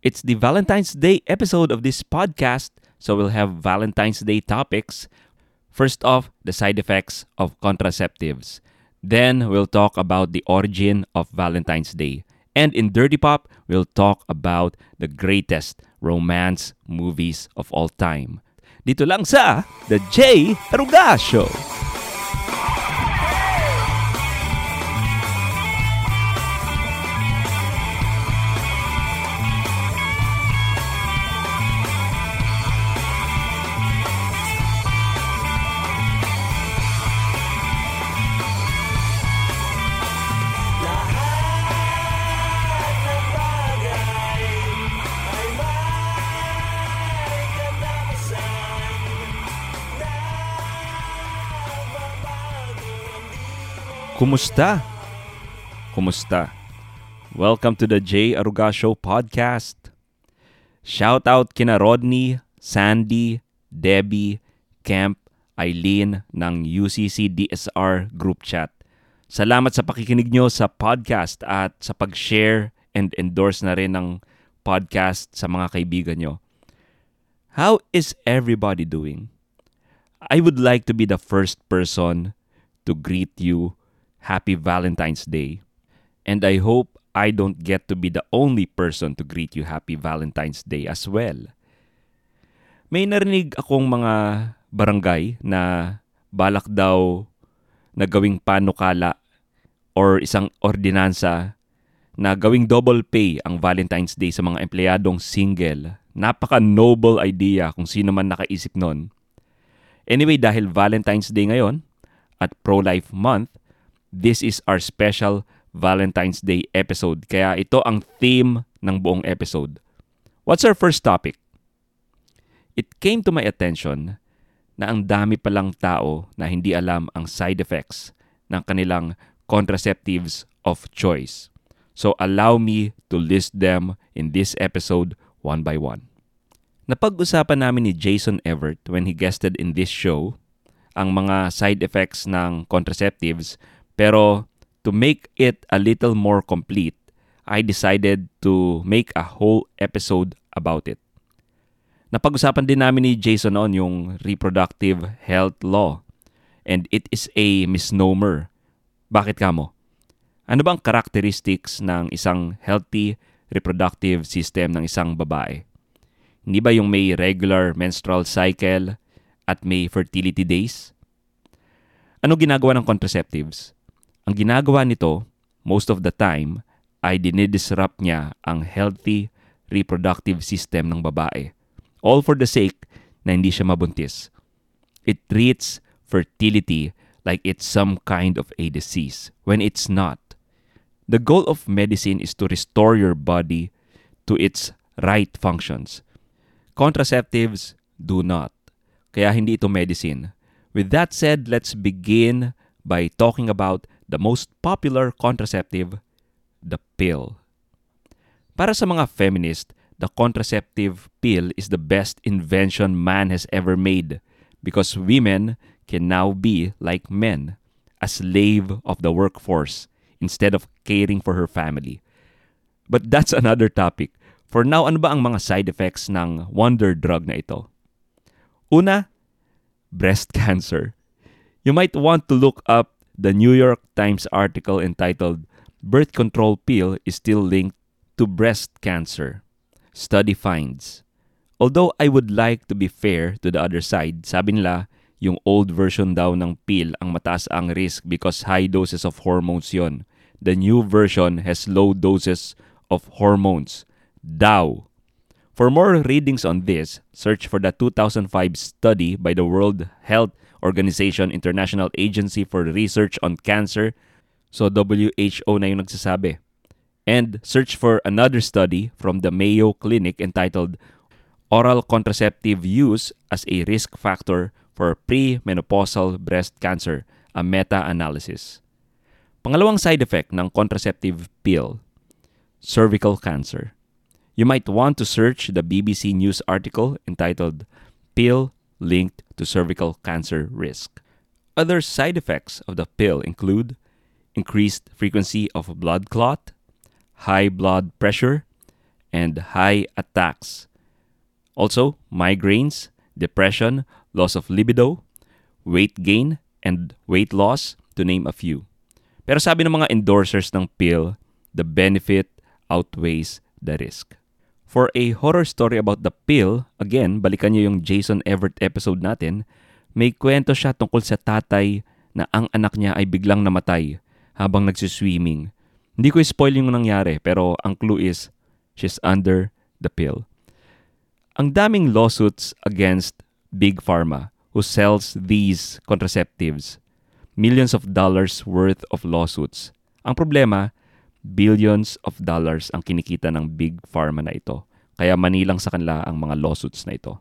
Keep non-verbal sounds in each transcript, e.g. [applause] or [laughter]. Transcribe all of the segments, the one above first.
It's the Valentine's Day episode of this podcast, so we'll have Valentine's Day topics. First off, the side effects of contraceptives. Then we'll talk about the origin of Valentine's Day. And in Dirty Pop, we'll talk about the greatest romance movies of all time. Dito lang sa The J. Aruga Show. Kumusta? Kumusta? Welcome to the J. Aruga Show podcast. Shout out kina Rodney, Sandy, Debbie, Camp, Eileen ng UCC DSR group chat. Salamat sa pakikinig nyo sa podcast at sa pag-share and endorse na rin ng podcast sa mga kaibigan nyo. How is everybody doing? I would like to be the first person to greet you Happy Valentine's Day. And I hope I don't get to be the only person to greet you Happy Valentine's Day as well. May narinig akong mga barangay na balak daw na gawing panukala or isang ordinansa na gawing double pay ang Valentine's Day sa mga empleyadong single. Napaka-noble idea kung sino man nakaisip nun. Anyway, dahil Valentine's Day ngayon at Pro-Life Month, this is our special Valentine's Day episode. Kaya ito ang theme ng buong episode. What's our first topic? It came to my attention na ang dami palang tao na hindi alam ang side effects ng kanilang contraceptives of choice. So allow me to list them in this episode one by one. Napag-usapan namin ni Jason Everett when he guested in this show ang mga side effects ng contraceptives pero to make it a little more complete, I decided to make a whole episode about it. Napag-usapan din namin ni Jason on yung reproductive health law and it is a misnomer. Bakit ka mo? Ano bang characteristics ng isang healthy reproductive system ng isang babae? Hindi ba yung may regular menstrual cycle at may fertility days? Ano ginagawa ng contraceptives? Ang ginagawa nito, most of the time, ay dinidisrupt niya ang healthy reproductive system ng babae. All for the sake na hindi siya mabuntis. It treats fertility like it's some kind of a disease when it's not. The goal of medicine is to restore your body to its right functions. Contraceptives do not. Kaya hindi ito medicine. With that said, let's begin by talking about the most popular contraceptive, the pill. Para sa mga feminist, the contraceptive pill is the best invention man has ever made because women can now be like men, a slave of the workforce instead of caring for her family. But that's another topic. For now, ano ba ang mga side effects ng wonder drug na ito? Una, breast [laughs] cancer. You might want to look up the New York Times article entitled Birth Control Pill is Still Linked to Breast Cancer. Study finds. Although I would like to be fair to the other side, sabi nila, yung old version daw ng pill ang mataas ang risk because high doses of hormones yon. The new version has low doses of hormones. Daw. For more readings on this, search for the 2005 study by the World Health Organization International Agency for Research on Cancer. So WHO na yung nagsasabi. And search for another study from the Mayo Clinic entitled Oral Contraceptive Use as a Risk Factor for Premenopausal Breast Cancer, a meta-analysis. Pangalawang side effect ng contraceptive pill, cervical cancer. You might want to search the BBC News article entitled Pill linked to cervical cancer risk. Other side effects of the pill include increased frequency of blood clot, high blood pressure, and high attacks. Also, migraines, depression, loss of libido, weight gain, and weight loss, to name a few. Pero sabi ng mga endorsers ng pill, the benefit outweighs the risk. For a horror story about the pill, again, balikan niyo yung Jason Everett episode natin, may kwento siya tungkol sa tatay na ang anak niya ay biglang namatay habang nagsiswimming. Hindi ko spoil yung nangyari, pero ang clue is, she's under the pill. Ang daming lawsuits against Big Pharma who sells these contraceptives. Millions of dollars worth of lawsuits. Ang problema, billions of dollars ang kinikita ng Big Pharma na ito. Kaya manilang sa kanila ang mga lawsuits na ito.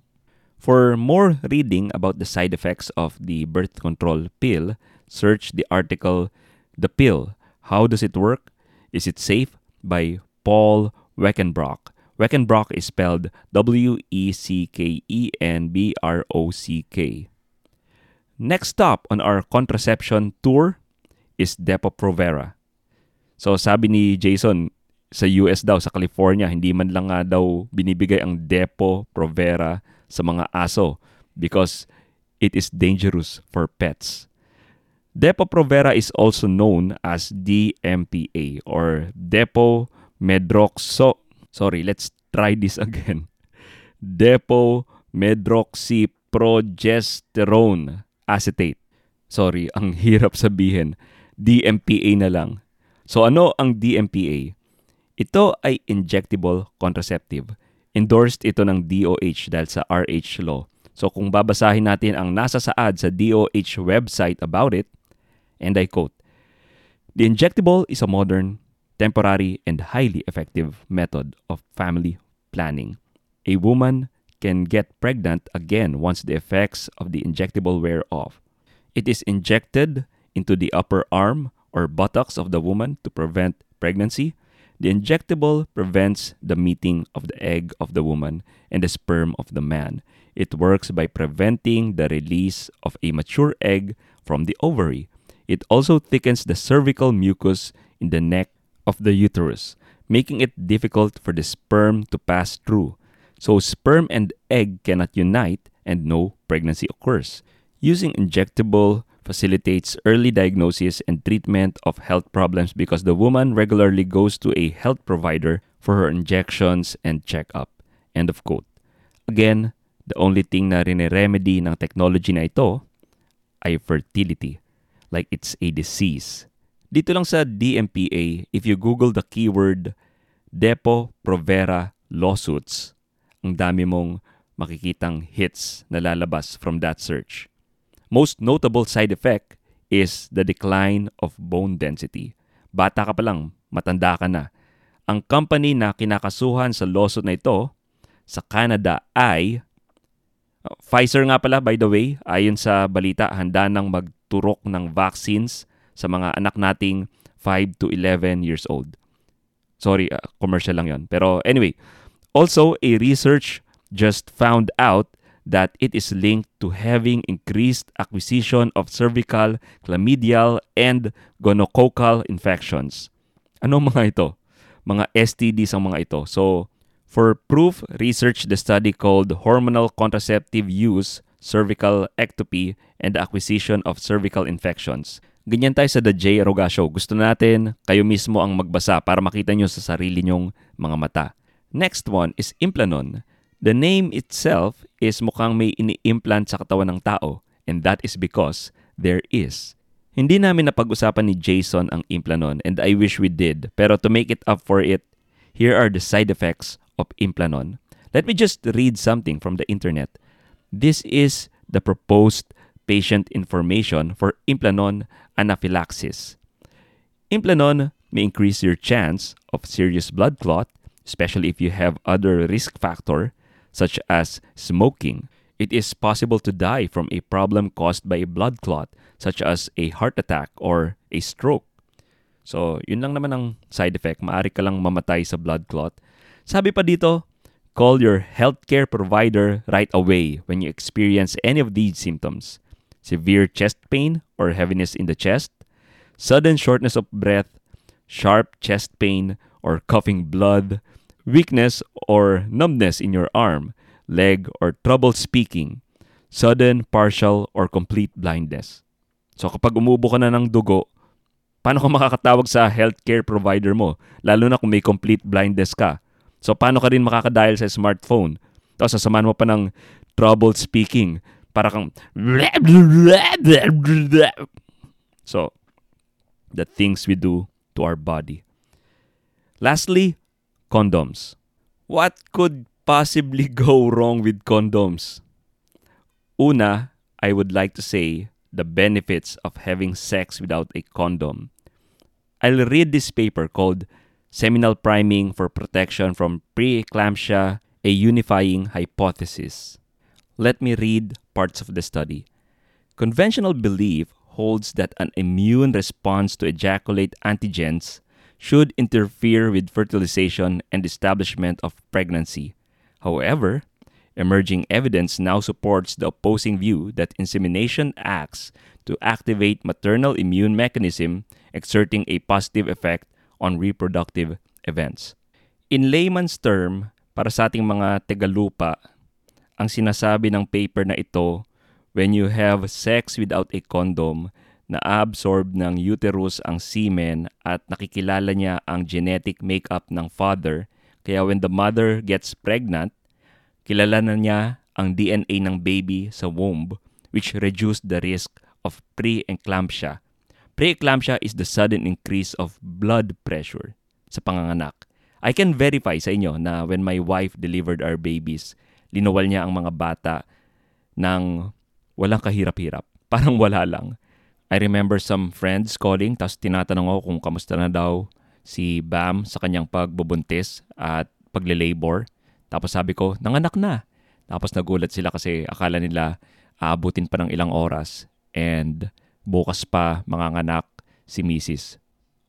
For more reading about the side effects of the birth control pill, search the article The Pill. How does it work? Is it safe? by Paul Weckenbrock. Weckenbrock is spelled W E C K E N B R O C K. Next stop on our contraception tour is Depo-Provera. So sabi ni Jason, sa US daw, sa California, hindi man lang nga daw binibigay ang Depo-Provera sa mga aso because it is dangerous for pets. Depo-Provera is also known as DMPA or Depo Medroxo Sorry, let's try this [laughs] again. Depo medroxyprogesterone acetate. Sorry, ang [laughs] hirap sabihin. DMPA na lang. So ano ang DMPA? Ito ay injectable contraceptive. Endorsed ito ng DOH dahil sa RH law. So kung babasahin natin ang nasa saad sa DOH website about it, and I quote, The injectable is a modern temporary, and highly effective method of family planning. A woman can get pregnant again once the effects of the injectable wear off. It is injected into the upper arm or buttocks of the woman to prevent pregnancy. The injectable prevents the meeting of the egg of the woman and the sperm of the man. It works by preventing the release of a mature egg from the ovary. It also thickens the cervical mucus in the neck of the uterus, making it difficult for the sperm to pass through. So sperm and egg cannot unite and no pregnancy occurs. Using injectable facilitates early diagnosis and treatment of health problems because the woman regularly goes to a health provider for her injections and checkup. End of quote. Again, the only thing na rin-remedy ng technology na ito ay fertility, like it's a disease. Dito lang sa DMPA, if you Google the keyword Depo Provera lawsuits, ang dami mong makikitang hits na lalabas from that search. Most notable side effect is the decline of bone density. Bata ka pa lang, matanda ka na. Ang company na kinakasuhan sa lawsuit na ito sa Canada ay uh, Pfizer nga pala by the way, ayon sa balita, handa nang magturok ng vaccines sa mga anak nating 5 to 11 years old. Sorry, uh, commercial lang yon. Pero anyway, also a research just found out that it is linked to having increased acquisition of cervical, chlamydial, and gonococcal infections. Ano mga ito? Mga STDs ang mga ito. So, for proof, research the study called Hormonal Contraceptive Use, Cervical Ectopy, and Acquisition of Cervical Infections. Ganyan tayo sa The J. Aroga Show. Gusto natin kayo mismo ang magbasa para makita nyo sa sarili nyong mga mata. Next one is Implanon. The name itself is mukhang may ini-implant sa katawan ng tao and that is because there is. Hindi namin napag-usapan ni Jason ang Implanon and I wish we did. Pero to make it up for it, here are the side effects of Implanon. Let me just read something from the internet. This is the proposed patient information for Implanon anaphylaxis. Implanon may increase your chance of serious blood clot, especially if you have other risk factor such as smoking. It is possible to die from a problem caused by a blood clot such as a heart attack or a stroke. So, yun lang naman ang side effect. Maari ka lang mamatay sa blood clot. Sabi pa dito, call your healthcare provider right away when you experience any of these symptoms severe chest pain or heaviness in the chest, sudden shortness of breath, sharp chest pain or coughing blood, weakness or numbness in your arm, leg, or trouble speaking, sudden, partial, or complete blindness. So kapag umubo ka na ng dugo, paano ka [laughs] makakatawag sa healthcare provider mo? Lalo na kung may complete blindness ka. So paano ka rin makakadial sa smartphone? Tapos sasamahan mo pa ng trouble speaking. Para kang... [laughs] So, the things we do to our body. Lastly, condoms. What could possibly [laughs] go wrong with condoms? Una, I would like to say the benefits of having sex without a condom. I'll read this paper called Seminal Priming for Protection from Preeclampsia, a Unifying Hypothesis. Let me read parts of the study. Conventional belief holds that an immune response to ejaculate antigens should interfere with fertilization and establishment of pregnancy. However, emerging evidence now supports the opposing view that insemination acts to activate maternal immune mechanism exerting a positive effect on reproductive events. In layman's term, para sa ating mga tegalupa, ang sinasabi ng paper na ito when you have sex without a condom, na-absorb ng uterus ang semen at nakikilala niya ang genetic makeup ng father. Kaya when the mother gets pregnant, kilala na niya ang DNA ng baby sa womb which reduce the risk of pre-eclampsia. Pre-eclampsia is the sudden increase of blood pressure sa panganganak. I can verify sa inyo na when my wife delivered our babies, linawal niya ang mga bata ng walang kahirap-hirap. Parang wala lang. I remember some friends calling tapos tinatanong ako kung kamusta na daw si Bam sa kanyang pagbubuntis at pagle-labor. Tapos sabi ko, nanganak na. Tapos nagulat sila kasi akala nila aabutin pa ng ilang oras and bukas pa manganganak si Mrs.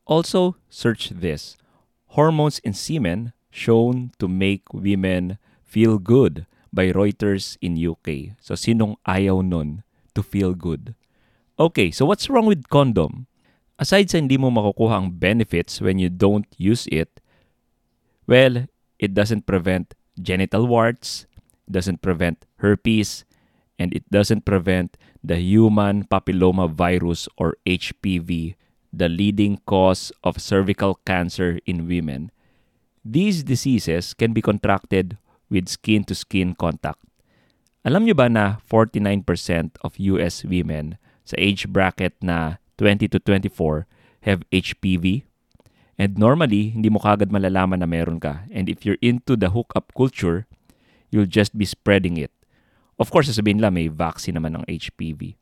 Also, search this. Hormones in semen shown to make women feel good by Reuters in UK. So sinong ayaw nun to feel good? Okay, so what's wrong with condom? Aside sa hindi mo makukuha ang benefits when you don't use it, well, it doesn't prevent genital warts, doesn't prevent herpes, and it doesn't prevent the human papilloma virus or HPV, the leading cause of cervical cancer in women. These diseases can be contracted with skin-to-skin contact. Alam niyo ba na 49% of US women sa age bracket na 20 to 24 have HPV. And normally, hindi mo kagad malalaman na meron ka. And if you're into the hookup culture, you'll just be spreading it. Of course, sasabihin lang may vaccine naman ng HPV.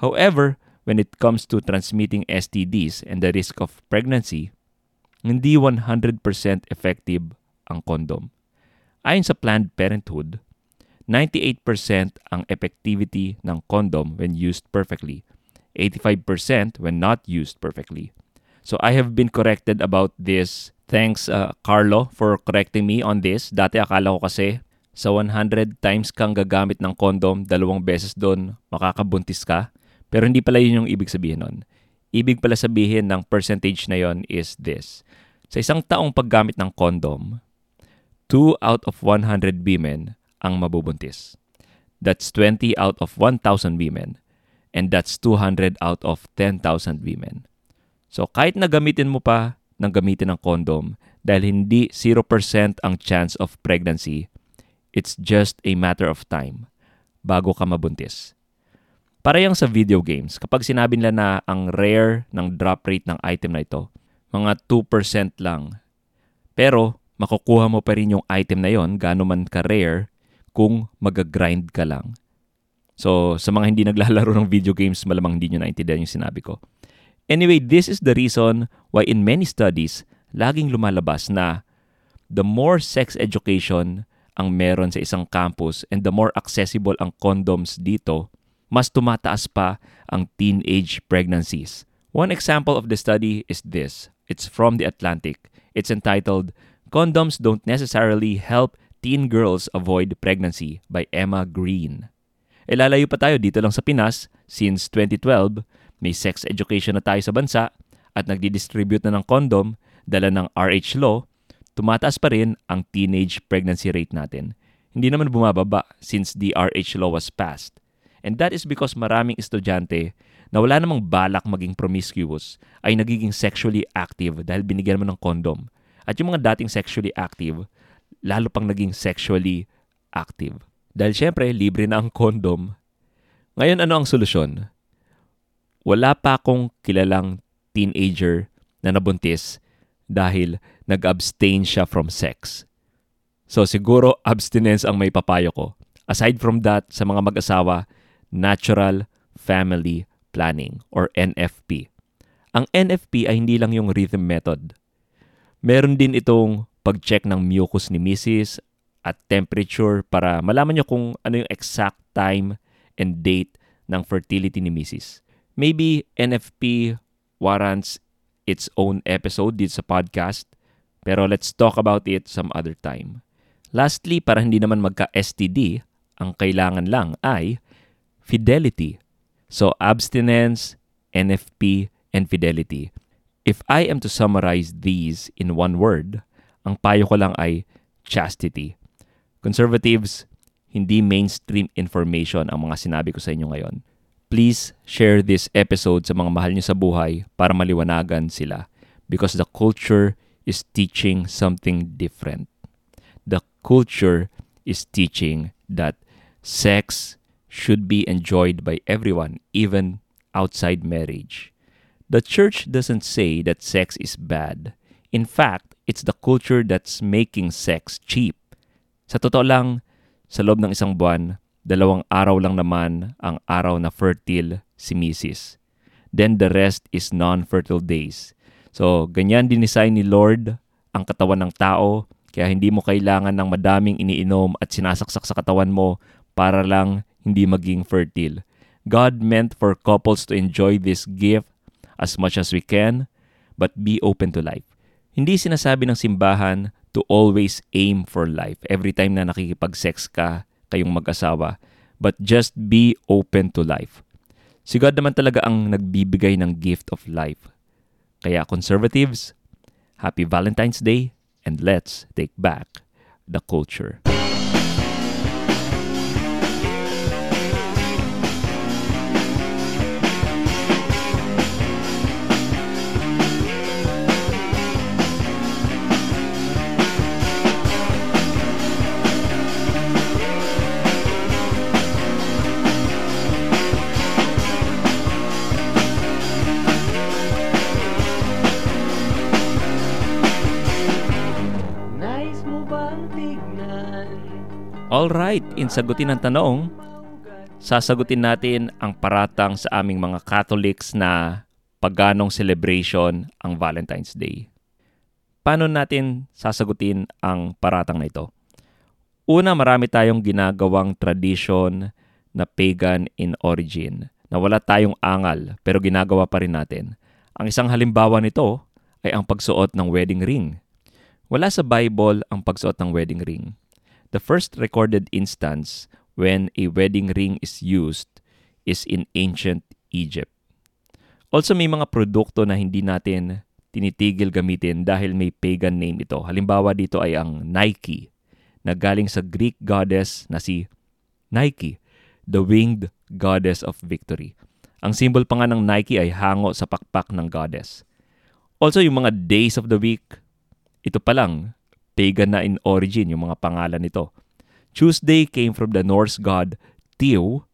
However, when it comes to transmitting STDs and the risk of pregnancy, hindi 100% effective ang condom. Ayon sa Planned Parenthood, 98% ang effectivity ng condom when used perfectly, 85% when not used perfectly. So I have been corrected about this. Thanks uh, Carlo for correcting me on this. Dati akala ko kasi sa 100 times kang gagamit ng condom, dalawang beses doon makakabuntis ka. Pero hindi pala yun yung ibig sabihin nun. Ibig pala sabihin ng percentage na yon is this. Sa isang taong paggamit ng condom, 2 out of 100 women ang mabubuntis. That's 20 out of 1,000 women and that's 200 out of 10,000 women. So kahit na gamitin mo pa ng gamitin ng condom dahil hindi 0% ang chance of pregnancy, it's just a matter of time bago ka mabuntis. Para yung sa video games, kapag sinabi nila na ang rare ng drop rate ng item na ito, mga 2% lang. Pero makukuha mo pa rin yung item na yon, gano'n man ka-rare, kung mag-grind ka lang. So, sa mga hindi naglalaro ng video games, malamang hindi nyo naintindihan yung sinabi ko. Anyway, this is the reason why in many studies, laging lumalabas na the more sex education ang meron sa isang campus and the more accessible ang condoms dito, mas tumataas pa ang teenage pregnancies. One example of the study is this. It's from The Atlantic. It's entitled, Condoms Don't Necessarily Help Teen Girls Avoid Pregnancy by Emma Green. E lalayo pa tayo dito lang sa Pinas since 2012, may sex education na tayo sa bansa at nagdi-distribute na ng condom dala ng RH Law tumataas pa rin ang teenage pregnancy rate natin. Hindi naman bumababa since the RH law was passed. And that is because maraming estudyante na wala namang balak maging promiscuous ay nagiging sexually active dahil binigyan mo ng condom. At yung mga dating sexually active, lalo pang naging sexually active. Dahil syempre, libre na ang condom. Ngayon, ano ang solusyon? Wala pa akong kilalang teenager na nabuntis dahil nag-abstain siya from sex. So siguro abstinence ang may papayo ko. Aside from that, sa mga mag-asawa, natural family planning or NFP. Ang NFP ay hindi lang yung rhythm method. Meron din itong pag-check ng mucus ni Mrs. at temperature para malaman nyo kung ano yung exact time and date ng fertility ni Mrs. Maybe NFP warrants its own episode dito sa podcast, pero let's talk about it some other time. Lastly, para hindi naman magka-STD, ang kailangan lang ay fidelity. So abstinence, NFP, and fidelity. If I am to summarize these in one word, ang payo ko lang ay chastity. Conservatives, hindi mainstream information ang mga sinabi ko sa inyo ngayon. Please share this episode sa mga mahal niyo sa buhay para maliwanagan sila because the culture is teaching something different. The culture is teaching that sex should be enjoyed by everyone, even outside marriage. The church doesn't say that sex is bad. In fact, it's the culture that's making sex cheap. Sa totoo lang, sa loob ng isang buwan, dalawang araw lang naman ang araw na fertile si Mrs. Then the rest is non-fertile days. So, ganyan din design ni Lord ang katawan ng tao, kaya hindi mo kailangan ng madaming iniinom at sinasaksak sa katawan mo para lang hindi maging fertile. God meant for couples to enjoy this gift as much as we can, but be open to life. Hindi sinasabi ng simbahan to always aim for life every time na nakikipag-sex ka kayong mag-asawa, but just be open to life. Si God naman talaga ang nagbibigay ng gift of life. Kaya conservatives, happy Valentine's Day and let's take back the culture. All right, in sagutin ng tanong, sasagutin natin ang paratang sa aming mga Catholics na paganong celebration ang Valentine's Day. Paano natin sasagutin ang paratang na ito? Una, marami tayong ginagawang tradition na pagan in origin, na wala tayong angal pero ginagawa pa rin natin. Ang isang halimbawa nito ay ang pagsuot ng wedding ring. Wala sa Bible ang pagsuot ng wedding ring. The first recorded instance when a wedding ring is used is in ancient Egypt. Also may mga produkto na hindi natin tinitigil gamitin dahil may pagan name ito. Halimbawa dito ay ang Nike na galing sa Greek goddess na si Nike, the winged goddess of victory. Ang symbol pa nga ng Nike ay hango sa pakpak ng goddess. Also yung mga days of the week, ito pa lang, pagan na in origin yung mga pangalan nito. Tuesday came from the Norse god Theo.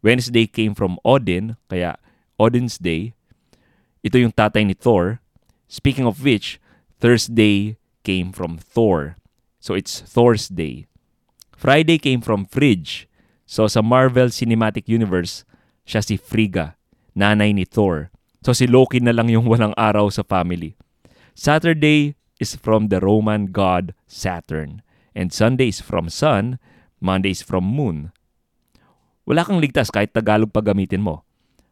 Wednesday came from Odin, kaya Odin's Day. Ito yung tatay ni Thor. Speaking of which, Thursday came from Thor. So it's Thor's Day. Friday came from Fridge. So sa Marvel Cinematic Universe, siya si Frigga, nanay ni Thor. So si Loki na lang yung [laughs] walang araw sa family. Saturday is from the Roman god Saturn. And Sunday is from sun, Monday is from moon. Wala kang ligtas kahit Tagalog pa gamitin mo.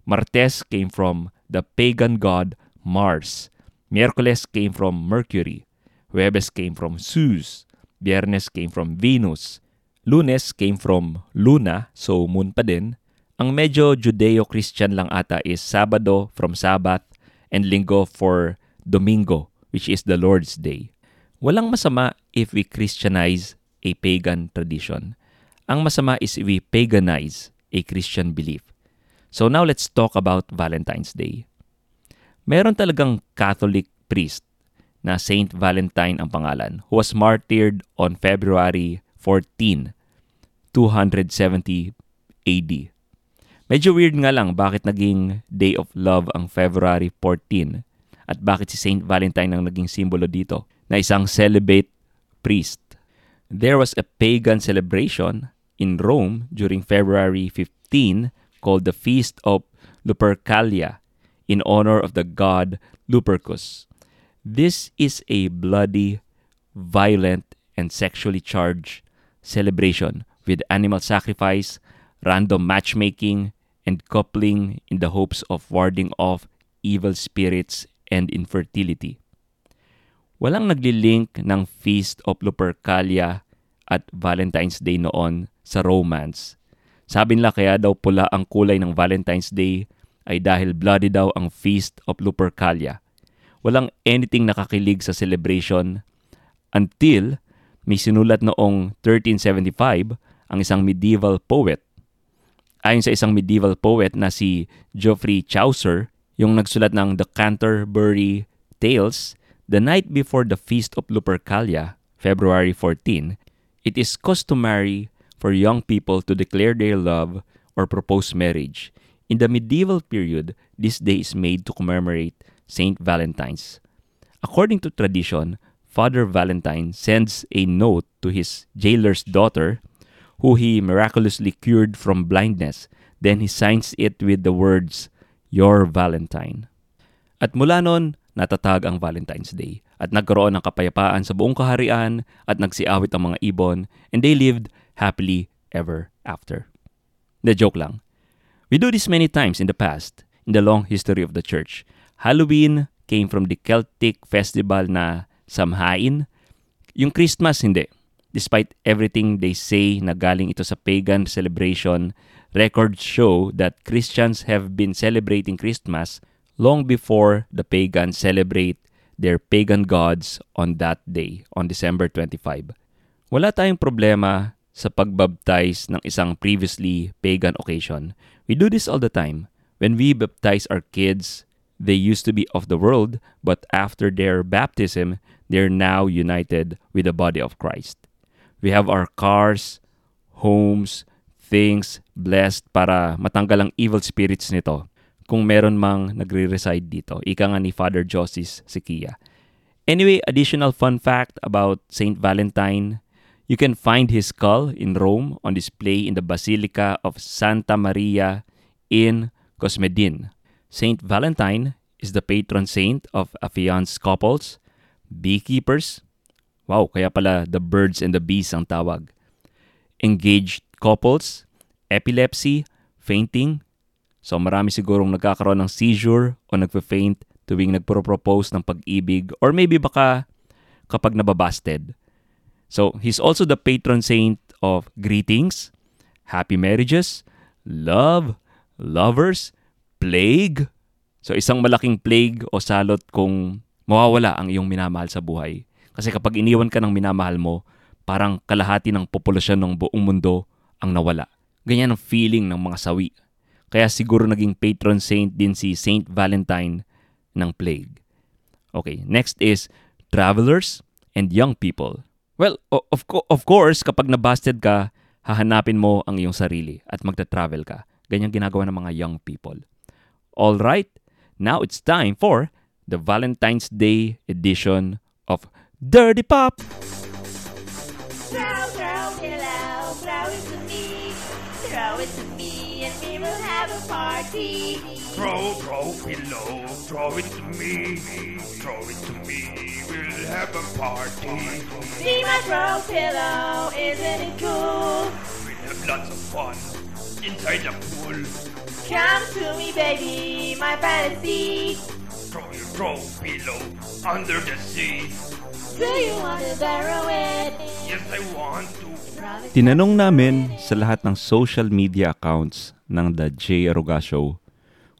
Martes came from the pagan god Mars. Miyerkules came from Mercury. Huwebes came from Zeus. Biyernes came from Venus. Lunes came from Luna, so moon pa din. Ang medyo Judeo-Christian lang ata is Sabado from Sabbath and Linggo for Domingo which is the Lord's Day. Walang masama if we Christianize a pagan tradition. Ang masama is if we paganize a Christian belief. So now let's talk about Valentine's Day. Meron talagang Catholic priest na Saint Valentine ang pangalan who was martyred on February 14, 270 AD. Medyo weird nga lang bakit naging Day of Love ang February 14 at bakit si Saint Valentine ang naging simbolo dito na isang celibate priest. There was a pagan celebration in Rome during February 15 called the Feast of Lupercalia in honor of the god Lupercus. This is a bloody, violent, and sexually charged celebration with animal sacrifice, random matchmaking, and coupling in the hopes of warding off evil spirits and infertility. Walang naglilink ng Feast of Lupercalia at Valentine's Day noon sa romance. Sabi nila kaya daw pula ang kulay ng Valentine's Day ay dahil bloody daw ang Feast of Lupercalia. Walang anything nakakilig sa celebration until may sinulat noong 1375 ang isang medieval poet Ayon sa isang medieval poet na si Geoffrey Chaucer, yung nagsulat ng The Canterbury Tales, the night before the Feast of Lupercalia, February 14, it is customary for young people to declare their love or propose marriage. In the medieval period, this day is made to commemorate Saint Valentine's. According to tradition, Father Valentine sends a note to his jailer's daughter who he miraculously cured from blindness. Then he signs it with the words, Your Valentine. At mula noon, natatag ang Valentine's Day at nagkaroon ng kapayapaan sa buong kaharian at nagsiawit ang mga ibon and they lived happily ever after. The joke lang. We do this many times in the past in the long history of the church. Halloween came from the Celtic festival na Samhain. Yung Christmas, hindi. Despite everything they say na galing ito sa pagan celebration, records show that Christians have been celebrating Christmas long before the pagans celebrate their pagan gods on that day, on December 25. Wala tayong problema sa pagbaptize ng isang previously pagan occasion. We do this all the time. When we baptize our kids, they used to be of the world, but after their baptism, they're now united with the body of Christ. We have our cars, homes, things blessed para matanggal ang evil spirits nito kung meron mang nagre-reside dito. Ika nga ni Father Josis Sikia. Anyway, additional fun fact about Saint Valentine. You can find his skull in Rome on display in the Basilica of Santa Maria in Cosmedin. Saint Valentine is the patron saint of affianced couples, beekeepers, Wow, kaya pala the birds and the bees ang tawag. Engaged couples, epilepsy, fainting. So marami sigurong nagkakaroon ng seizure o nagpe-faint tuwing nagpro-propose ng pag-ibig or maybe baka kapag nababasted. So he's also the patron saint of greetings, happy marriages, love, lovers, plague. So isang malaking plague o salot kung mawawala ang iyong minamahal sa buhay. Kasi kapag iniwan ka ng minamahal mo, parang kalahati ng populasyon ng buong mundo ang nawala. Ganyan ang feeling ng mga sawi. Kaya siguro naging patron saint din si Saint Valentine ng plague. Okay, next is travelers and young people. Well, of, co- of course, kapag nabasted ka, hahanapin mo ang iyong sarili at magta-travel ka. Ganyan ginagawa ng mga young people. All right, now it's time for the Valentine's Day edition of Dirty Pop. Throw, party. Throw, throw pillow, throw it to me, throw it to me, we'll have a party. See my throw pillow, isn't it cool? We'll have lots of fun inside the pool. Come to me, baby, my fantasy. Throw pillow under the sea. Do you want to borrow it? Yes, I want to. Tinanong namin sa lahat ng social media accounts ng The J. Aruga Show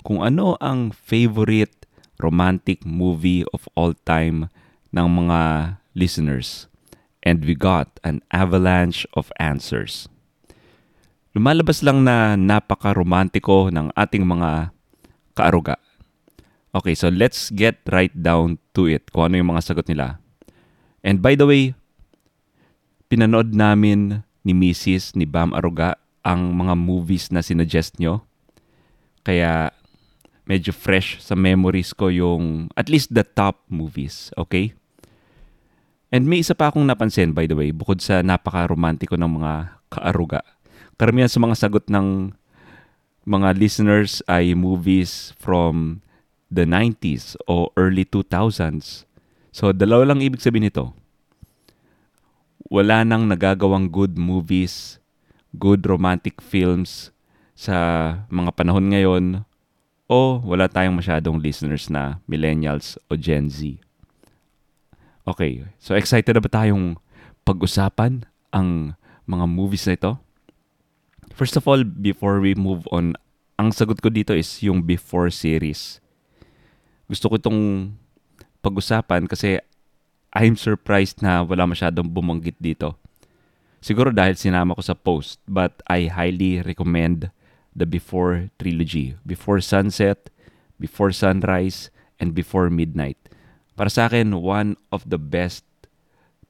kung ano ang favorite romantic movie of all time ng mga listeners. And we got an avalanche of answers. Lumalabas lang na napaka-romantiko ng ating mga kaaruga. Okay, so let's get right down to it kung ano yung mga sagot nila. And by the way, pinanood namin ni Mrs. ni Bam Aruga ang mga movies na sinuggest nyo. Kaya medyo fresh sa memories ko yung at least the top movies, okay? And may isa pa akong napansin by the way, bukod sa napaka-romantiko ng mga kaaruga. Karamihan sa mga sagot ng mga listeners ay movies from the 90s o early 2000s. So, dalawa lang ibig sabihin nito. Wala nang nagagawang good movies, good romantic films sa mga panahon ngayon o wala tayong masyadong listeners na millennials o Gen Z. Okay, so excited na ba tayong pag-usapan ang mga movies na ito? First of all, before we move on, ang sagot ko dito is yung before series. Gusto ko itong pag-usapan kasi I'm surprised na wala masyadong bumanggit dito. Siguro dahil sinama ko sa post, but I highly recommend the Before trilogy. Before Sunset, Before Sunrise, and Before Midnight. Para sa akin, one of the best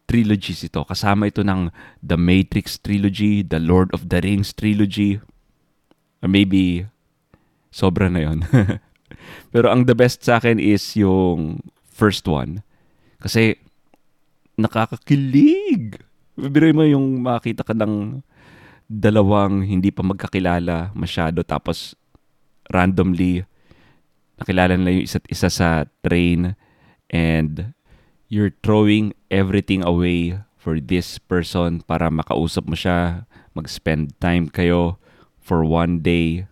trilogies ito. Kasama ito ng The Matrix trilogy, The Lord of the Rings trilogy, or maybe sobra na yon. [laughs] [laughs] Pero ang the best sa akin is yung first one. Kasi nakakakilig. Bibiroy mo yung makita ka ng dalawang hindi pa magkakilala masyado tapos randomly nakilala nila yung isa't isa sa train and you're throwing everything away for this person para makausap mo siya, mag-spend time kayo for one day.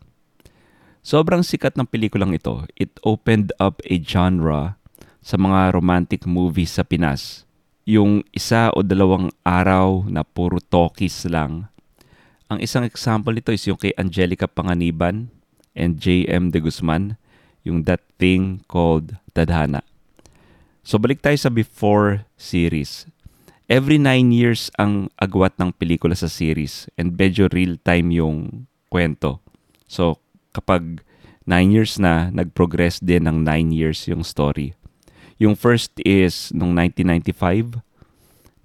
Sobrang sikat ng pelikulang ito. It opened up a genre sa mga romantic movies sa Pinas. Yung isa o dalawang araw na puro talkies lang ang isang example nito is yung kay Angelica Panganiban and J.M. De Guzman, yung That Thing Called Tadhana. So balik tayo sa Before series. Every nine years ang agwat ng pelikula sa series and medyo real time yung kwento. So kapag nine years na, nag-progress din ng nine years yung story. Yung first is nung 1995,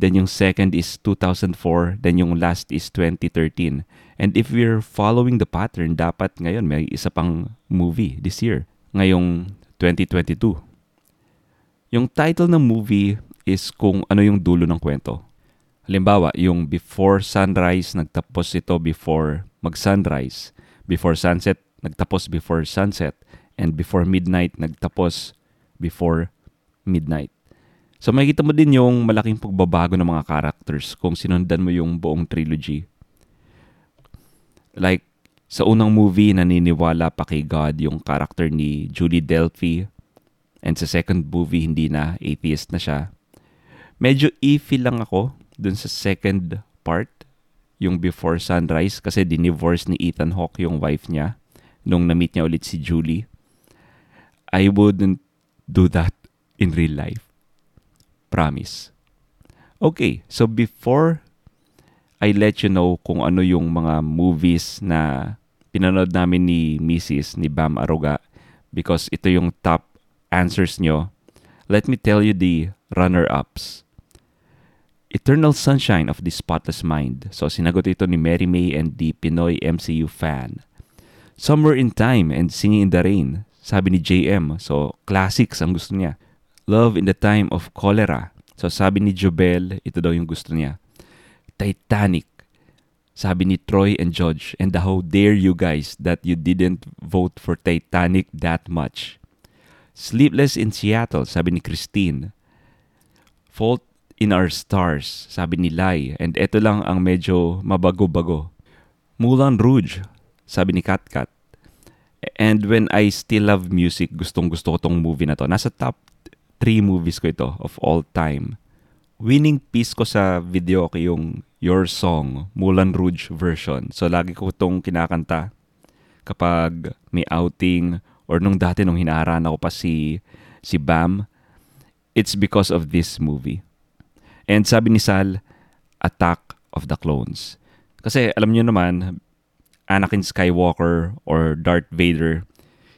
Then yung second is 2004. Then yung last is 2013. And if we're following the pattern, dapat ngayon may isa pang movie this year. Ngayong 2022. Yung title ng movie is kung ano yung dulo ng kwento. Halimbawa, yung Before Sunrise, nagtapos ito before mag-sunrise. Before sunset, nagtapos before sunset. And before midnight, nagtapos before midnight. So makikita mo din yung malaking pagbabago ng mga characters kung sinundan mo yung buong trilogy. Like, sa unang movie, naniniwala pa kay God yung character ni Julie Delphi. And sa second movie, hindi na, atheist na siya. Medyo iffy lang ako dun sa second part, yung Before Sunrise, kasi dinivorce ni Ethan Hawke yung wife niya nung na-meet niya ulit si Julie. I wouldn't do that in real life. Promise. Okay, so before I let you know kung ano yung mga movies na pinanood namin ni Mrs. ni Bam Aruga because ito yung top answers nyo, let me tell you the runner-ups. Eternal Sunshine of the Spotless Mind. So sinagot ito ni Mary May and the Pinoy MCU fan. Somewhere in Time and Singing in the Rain. Sabi ni JM. So classics ang gusto niya. Love in the Time of Cholera. So sabi ni Jobel, ito daw yung gusto niya. Titanic. Sabi ni Troy and George, and how dare you guys that you didn't vote for Titanic that much. Sleepless in Seattle, sabi ni Christine. Fault in Our Stars, sabi ni Lai. And ito lang ang medyo mabago-bago. Mulan Rouge, sabi ni Katkat. And when I still love music, gustong gusto ko tong movie na to. Nasa top three movies ko ito of all time. Winning piece ko sa video ko yung Your Song, Mulan Rouge version. So lagi ko itong kinakanta kapag may outing or nung dati nung hinaharana ko pa si si Bam. It's because of this movie. And sabi ni Sal, Attack of the Clones. Kasi alam niyo naman, Anakin Skywalker or Darth Vader,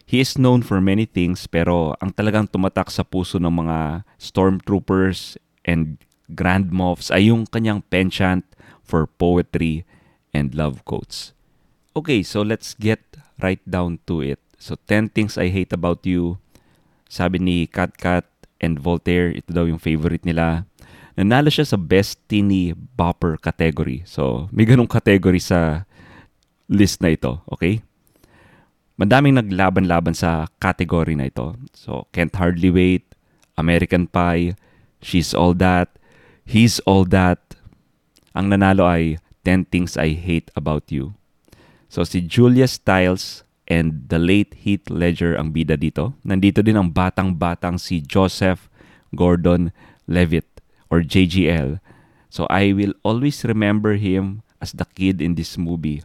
he is known for many things pero ang talagang tumatak sa puso ng mga stormtroopers and grand moffs ay yung kanyang penchant for poetry and love quotes. Okay, so let's get right down to it. So 10 things I hate about you. Sabi ni Kat Kat and Voltaire, ito daw yung favorite nila. Nanalo siya sa Best Teeny Bopper category. So, may ganong category sa list na ito, okay? Madaming naglaban-laban sa category na ito. So, Can't Hardly Wait, American Pie, She's All That, He's All That. Ang nanalo ay 10 Things I Hate About You. So, si Julia Stiles and the late Heath Ledger ang bida dito. Nandito din ang batang-batang si Joseph Gordon-Levitt or JGL. So I will always remember him as the kid in this movie.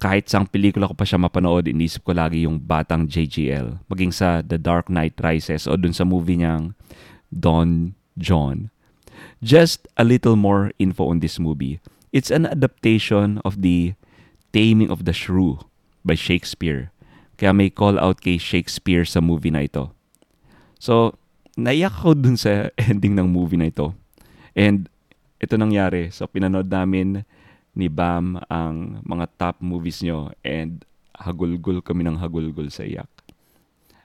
Kahit sa pelikula ko pa siya mapanood, inisip ko lagi yung batang JGL. Maging sa The Dark Knight Rises o dun sa movie niyang Don John. Just a little more info on this movie. It's an adaptation of the Taming of the Shrew by Shakespeare. Kaya may call out kay Shakespeare sa movie na ito. So, naiyak ako dun sa [laughs] ending ng movie na ito. And ito nangyari. So pinanood namin ni Bam ang mga top movies nyo and hagulgul kami ng hagulgul sa iyak.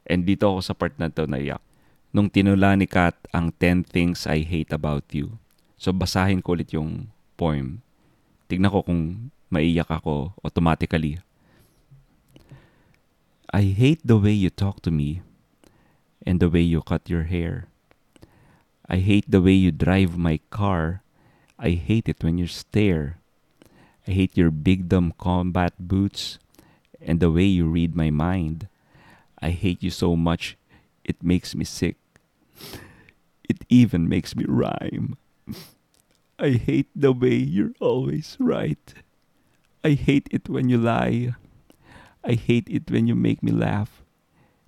And dito ako sa part na to naiyak. Nung tinula ni Kat ang 10 Things I Hate About You. So basahin ko ulit yung poem. Tignan ko kung maiyak ako automatically. I hate the way you talk to me and the way you cut your hair. I hate the way you drive my car. I hate it when you stare. I hate your big dumb combat boots and the way you read my mind. I hate you so much, it makes me sick. It even makes me rhyme. I hate the way you're always right. I hate it when you lie. I hate it when you make me laugh.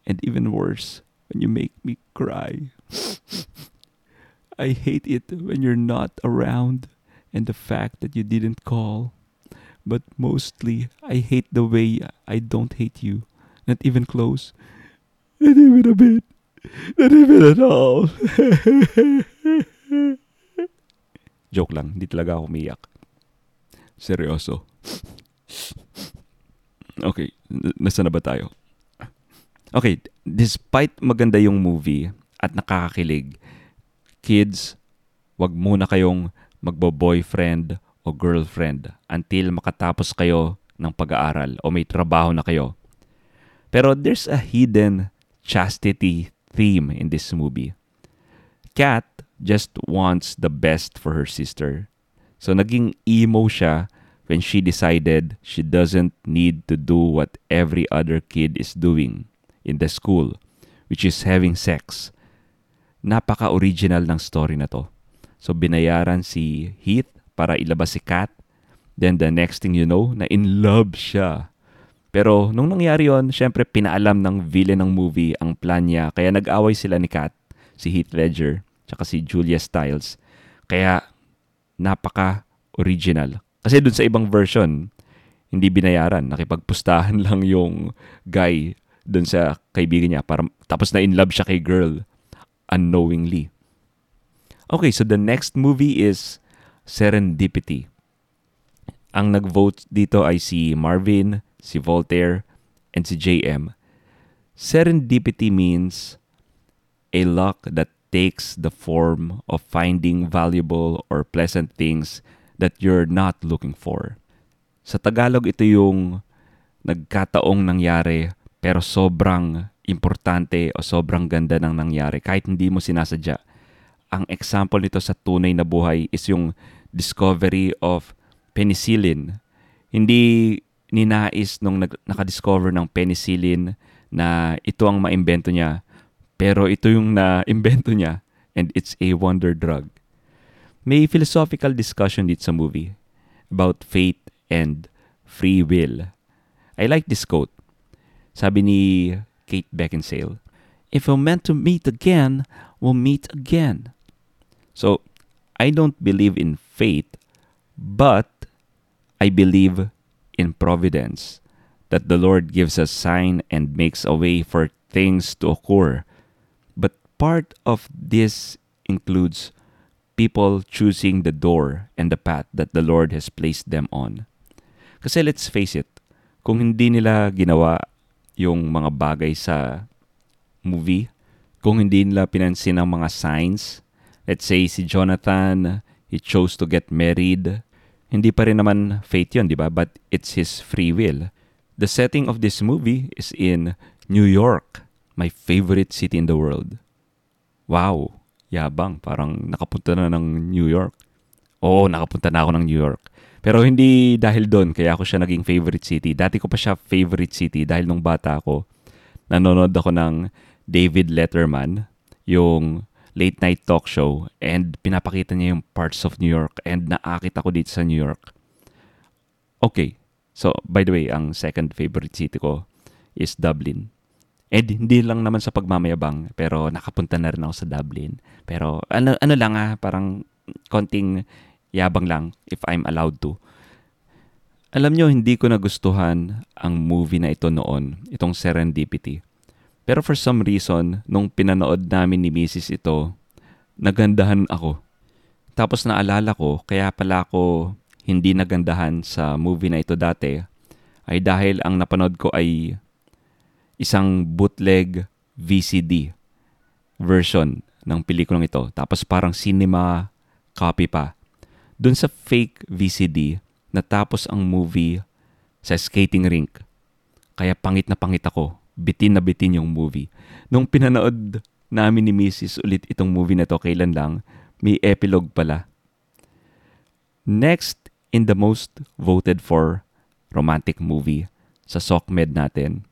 And even worse, when you make me cry. [laughs] I hate it when you're not around and the fact that you didn't call. But mostly, I hate the way I don't hate you. Not even close. Not even a bit. Not even at all. [laughs] Joke lang, hindi talaga ako umiyak. Seryoso. [laughs] Okay, nasa na ba tayo? Okay, despite maganda yung movie at nakakakilig, kids, wag muna kayong magbo-boyfriend o girlfriend until makatapos kayo ng pag-aaral o may trabaho na kayo. Pero there's a hidden chastity theme in this movie. Kat just wants the best for her sister. So naging emo siya when she decided she doesn't need to do what every other kid is doing in the school, which is having sex. Napaka-original ng story na to. So binayaran si Heath para ilabas si Kat. Then the next thing you know, na in love siya. Pero nung nangyari yon, syempre pinaalam ng villain ng movie ang plan niya. Kaya nag-away sila ni Kat, si Heath Ledger, tsaka si Julia Stiles. Kaya napaka-original. Kasi dun sa ibang version, hindi binayaran. Nakipagpustahan [laughs] lang yung guy dun sa kaibigan niya. Para, tapos na in love siya kay girl unknowingly. Okay, so the next movie is Serendipity. Ang nag-vote dito ay si Marvin, si Voltaire, and si JM. Serendipity means a luck that takes the form of finding valuable or pleasant things that you're not looking for. Sa Tagalog, ito yung nagkataong nangyari pero sobrang importante o sobrang ganda ng nangyari kahit hindi mo sinasadya. Ang example nito sa tunay na buhay is yung discovery of penicillin. Hindi ninais nung nag- nakadiscover ng penicillin na ito ang maimbento niya. Pero ito yung na-imbento niya and it's a wonder drug. May philosophical discussion dito sa movie about fate and free will. I like this quote. Sabi ni Kate Beckinsale, If we're meant to meet again, we'll meet again. So, I don't believe in fate, but I believe in providence that the Lord gives a sign and makes a way for things to occur. But part of this includes people choosing the door and the path that the Lord has placed them on. Kasi let's face it, kung hindi nila ginawa yung mga bagay sa movie, kung hindi nila pinansin ang mga signs, let's say si Jonathan, he chose to get married, hindi pa rin naman fate yun, di ba? But it's his free will. The setting of this movie is in New York, my favorite city in the world. Wow, yabang. Parang nakapunta na ng New York. Oo, nakapunta na ako ng New York. Pero hindi dahil doon, kaya ako siya naging favorite city. Dati ko pa siya favorite city dahil nung bata ako, nanonood ako ng David Letterman, yung late night talk show and pinapakita niya yung parts of New York and naakit ako dito sa New York. Okay. So, by the way, ang second favorite city ko is Dublin. And hindi lang naman sa pagmamayabang, pero nakapunta na rin ako sa Dublin. Pero ano, ano lang ah, parang konting yabang lang if I'm allowed to. Alam nyo, hindi ko nagustuhan ang movie na ito noon, itong Serendipity. Pero for some reason, nung pinanood namin ni Mrs. ito, nagandahan ako. Tapos naalala ko, kaya pala ako hindi nagandahan sa movie na ito dati, ay dahil ang napanood ko ay isang bootleg VCD version ng pelikulang ito. Tapos parang cinema copy pa. Doon sa fake VCD, natapos ang movie sa skating rink. Kaya pangit na pangit ako bitin na bitin yung movie. Nung pinanood namin ni Mrs. ulit itong movie na to, kailan lang, may epilogue pala. Next in the most voted for romantic movie sa SOCMED natin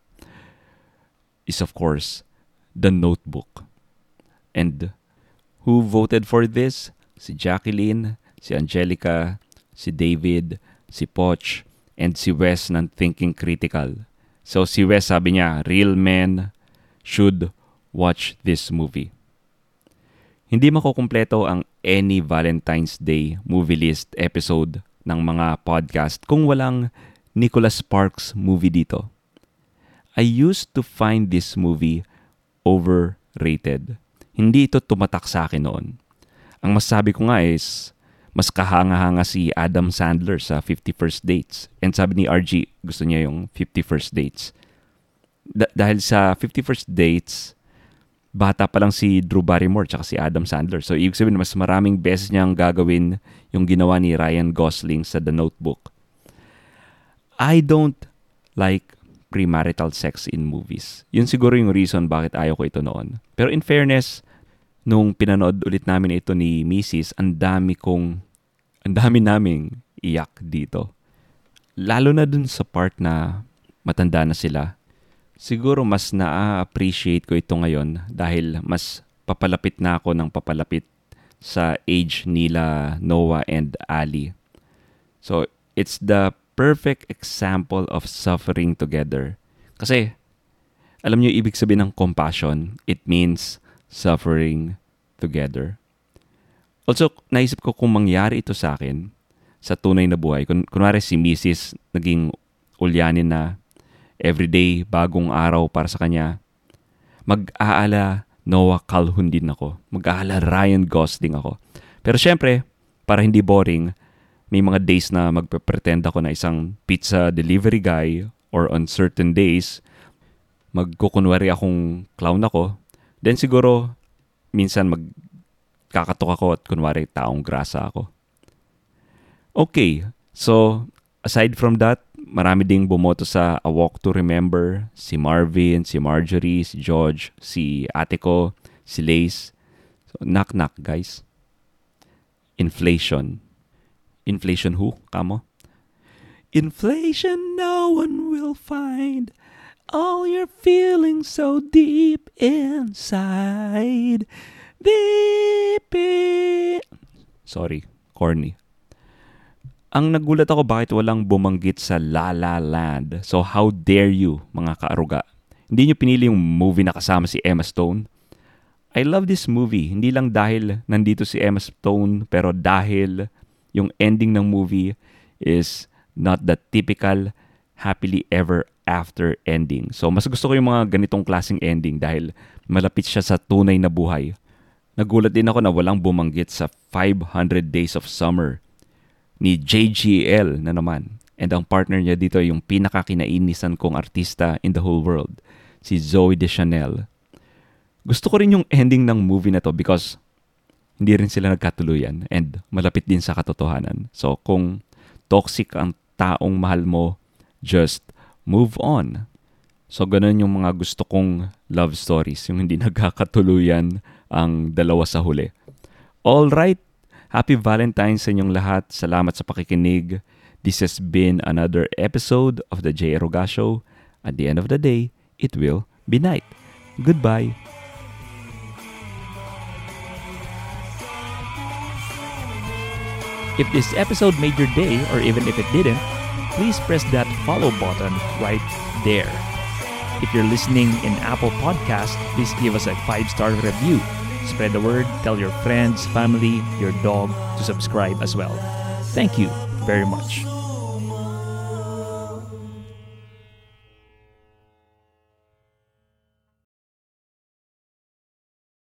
is of course The Notebook. And who voted for this? Si Jacqueline, si Angelica, si David, si Poch, and si Wes ng Thinking Critical. So si Wes sabi niya, real men should watch this movie. Hindi makukumpleto ang any Valentine's Day movie list episode ng mga podcast kung walang Nicholas Sparks movie dito. I used to find this movie overrated. Hindi ito tumatak sa akin noon. Ang masasabi ko nga is, mas kahanga-hanga si Adam Sandler sa 50 First Dates. And sabi ni RG, gusto niya yung 50 First Dates. Da- dahil sa 50 First Dates, bata pa lang si Drew Barrymore tsaka si Adam Sandler. So, ibig sabihin, mas maraming beses niyang gagawin yung ginawa ni Ryan Gosling sa The Notebook. I don't like premarital sex in movies. Yun siguro yung reason bakit ayaw ko ito noon. Pero in fairness, nung pinanood ulit namin ito ni Mrs., ang dami kong ang dami naming iyak dito. Lalo na dun sa part na matanda na sila. Siguro mas na-appreciate ko ito ngayon dahil mas papalapit na ako ng papalapit sa age nila Noah and Ali. So, it's the perfect example of suffering together. Kasi, alam niyo ibig sabihin ng compassion, it means suffering together. Also, naisip ko kung mangyari ito sa akin sa tunay na buhay. Kun kunwari si Mrs. naging ulyanin na everyday bagong araw para sa kanya. Mag-aala Noah Calhoun din ako. Mag-aala Ryan Gosling ako. Pero syempre, para hindi boring, may mga days na magpe-pretend ako na isang pizza delivery guy or on certain days, magkukunwari akong clown ako. Then siguro, minsan mag kakatok ako at kunwari taong grasa ako. Okay, so aside from that, marami ding bumoto sa A Walk to Remember, si Marvin, si Marjorie, si George, si ate ko, si Lace. So, knock knock guys. Inflation. Inflation who? Kamo? Inflation no one will find all your feelings so deep inside. Deep in... Sorry, corny. Ang nagulat ako bakit walang bumanggit sa La La Land. So how dare you, mga kaaruga. Hindi nyo pinili yung movie na kasama si Emma Stone? I love this movie. Hindi lang dahil nandito si Emma Stone, pero dahil yung ending ng movie is not the typical happily ever after ending. So, mas gusto ko yung mga ganitong klaseng ending dahil malapit siya sa tunay na buhay. Nagulat din ako na walang bumanggit sa 500 Days of Summer ni JGL na naman. And ang partner niya dito yung pinakakinainisan kong artista in the whole world, si Zoe Deschanel. Gusto ko rin yung ending ng movie na to because hindi rin sila nagkatuluyan and malapit din sa katotohanan. So kung toxic ang taong mahal mo, just move on. So ganun yung mga gusto kong love stories, yung hindi [laughs] nagkakatuluyan ang dalawa sa huli. All right, happy Valentine's sa inyong lahat. Salamat sa pakikinig. This has been another episode of the J. Eroga Show. At the end of the day, it will be night. Goodbye. If this episode made your day, or even if it didn't, please press that follow button right there. If you're listening in Apple Podcast, please give us a five star review. Spread the word, tell your friends, family, your dog to subscribe as well. Thank you very much.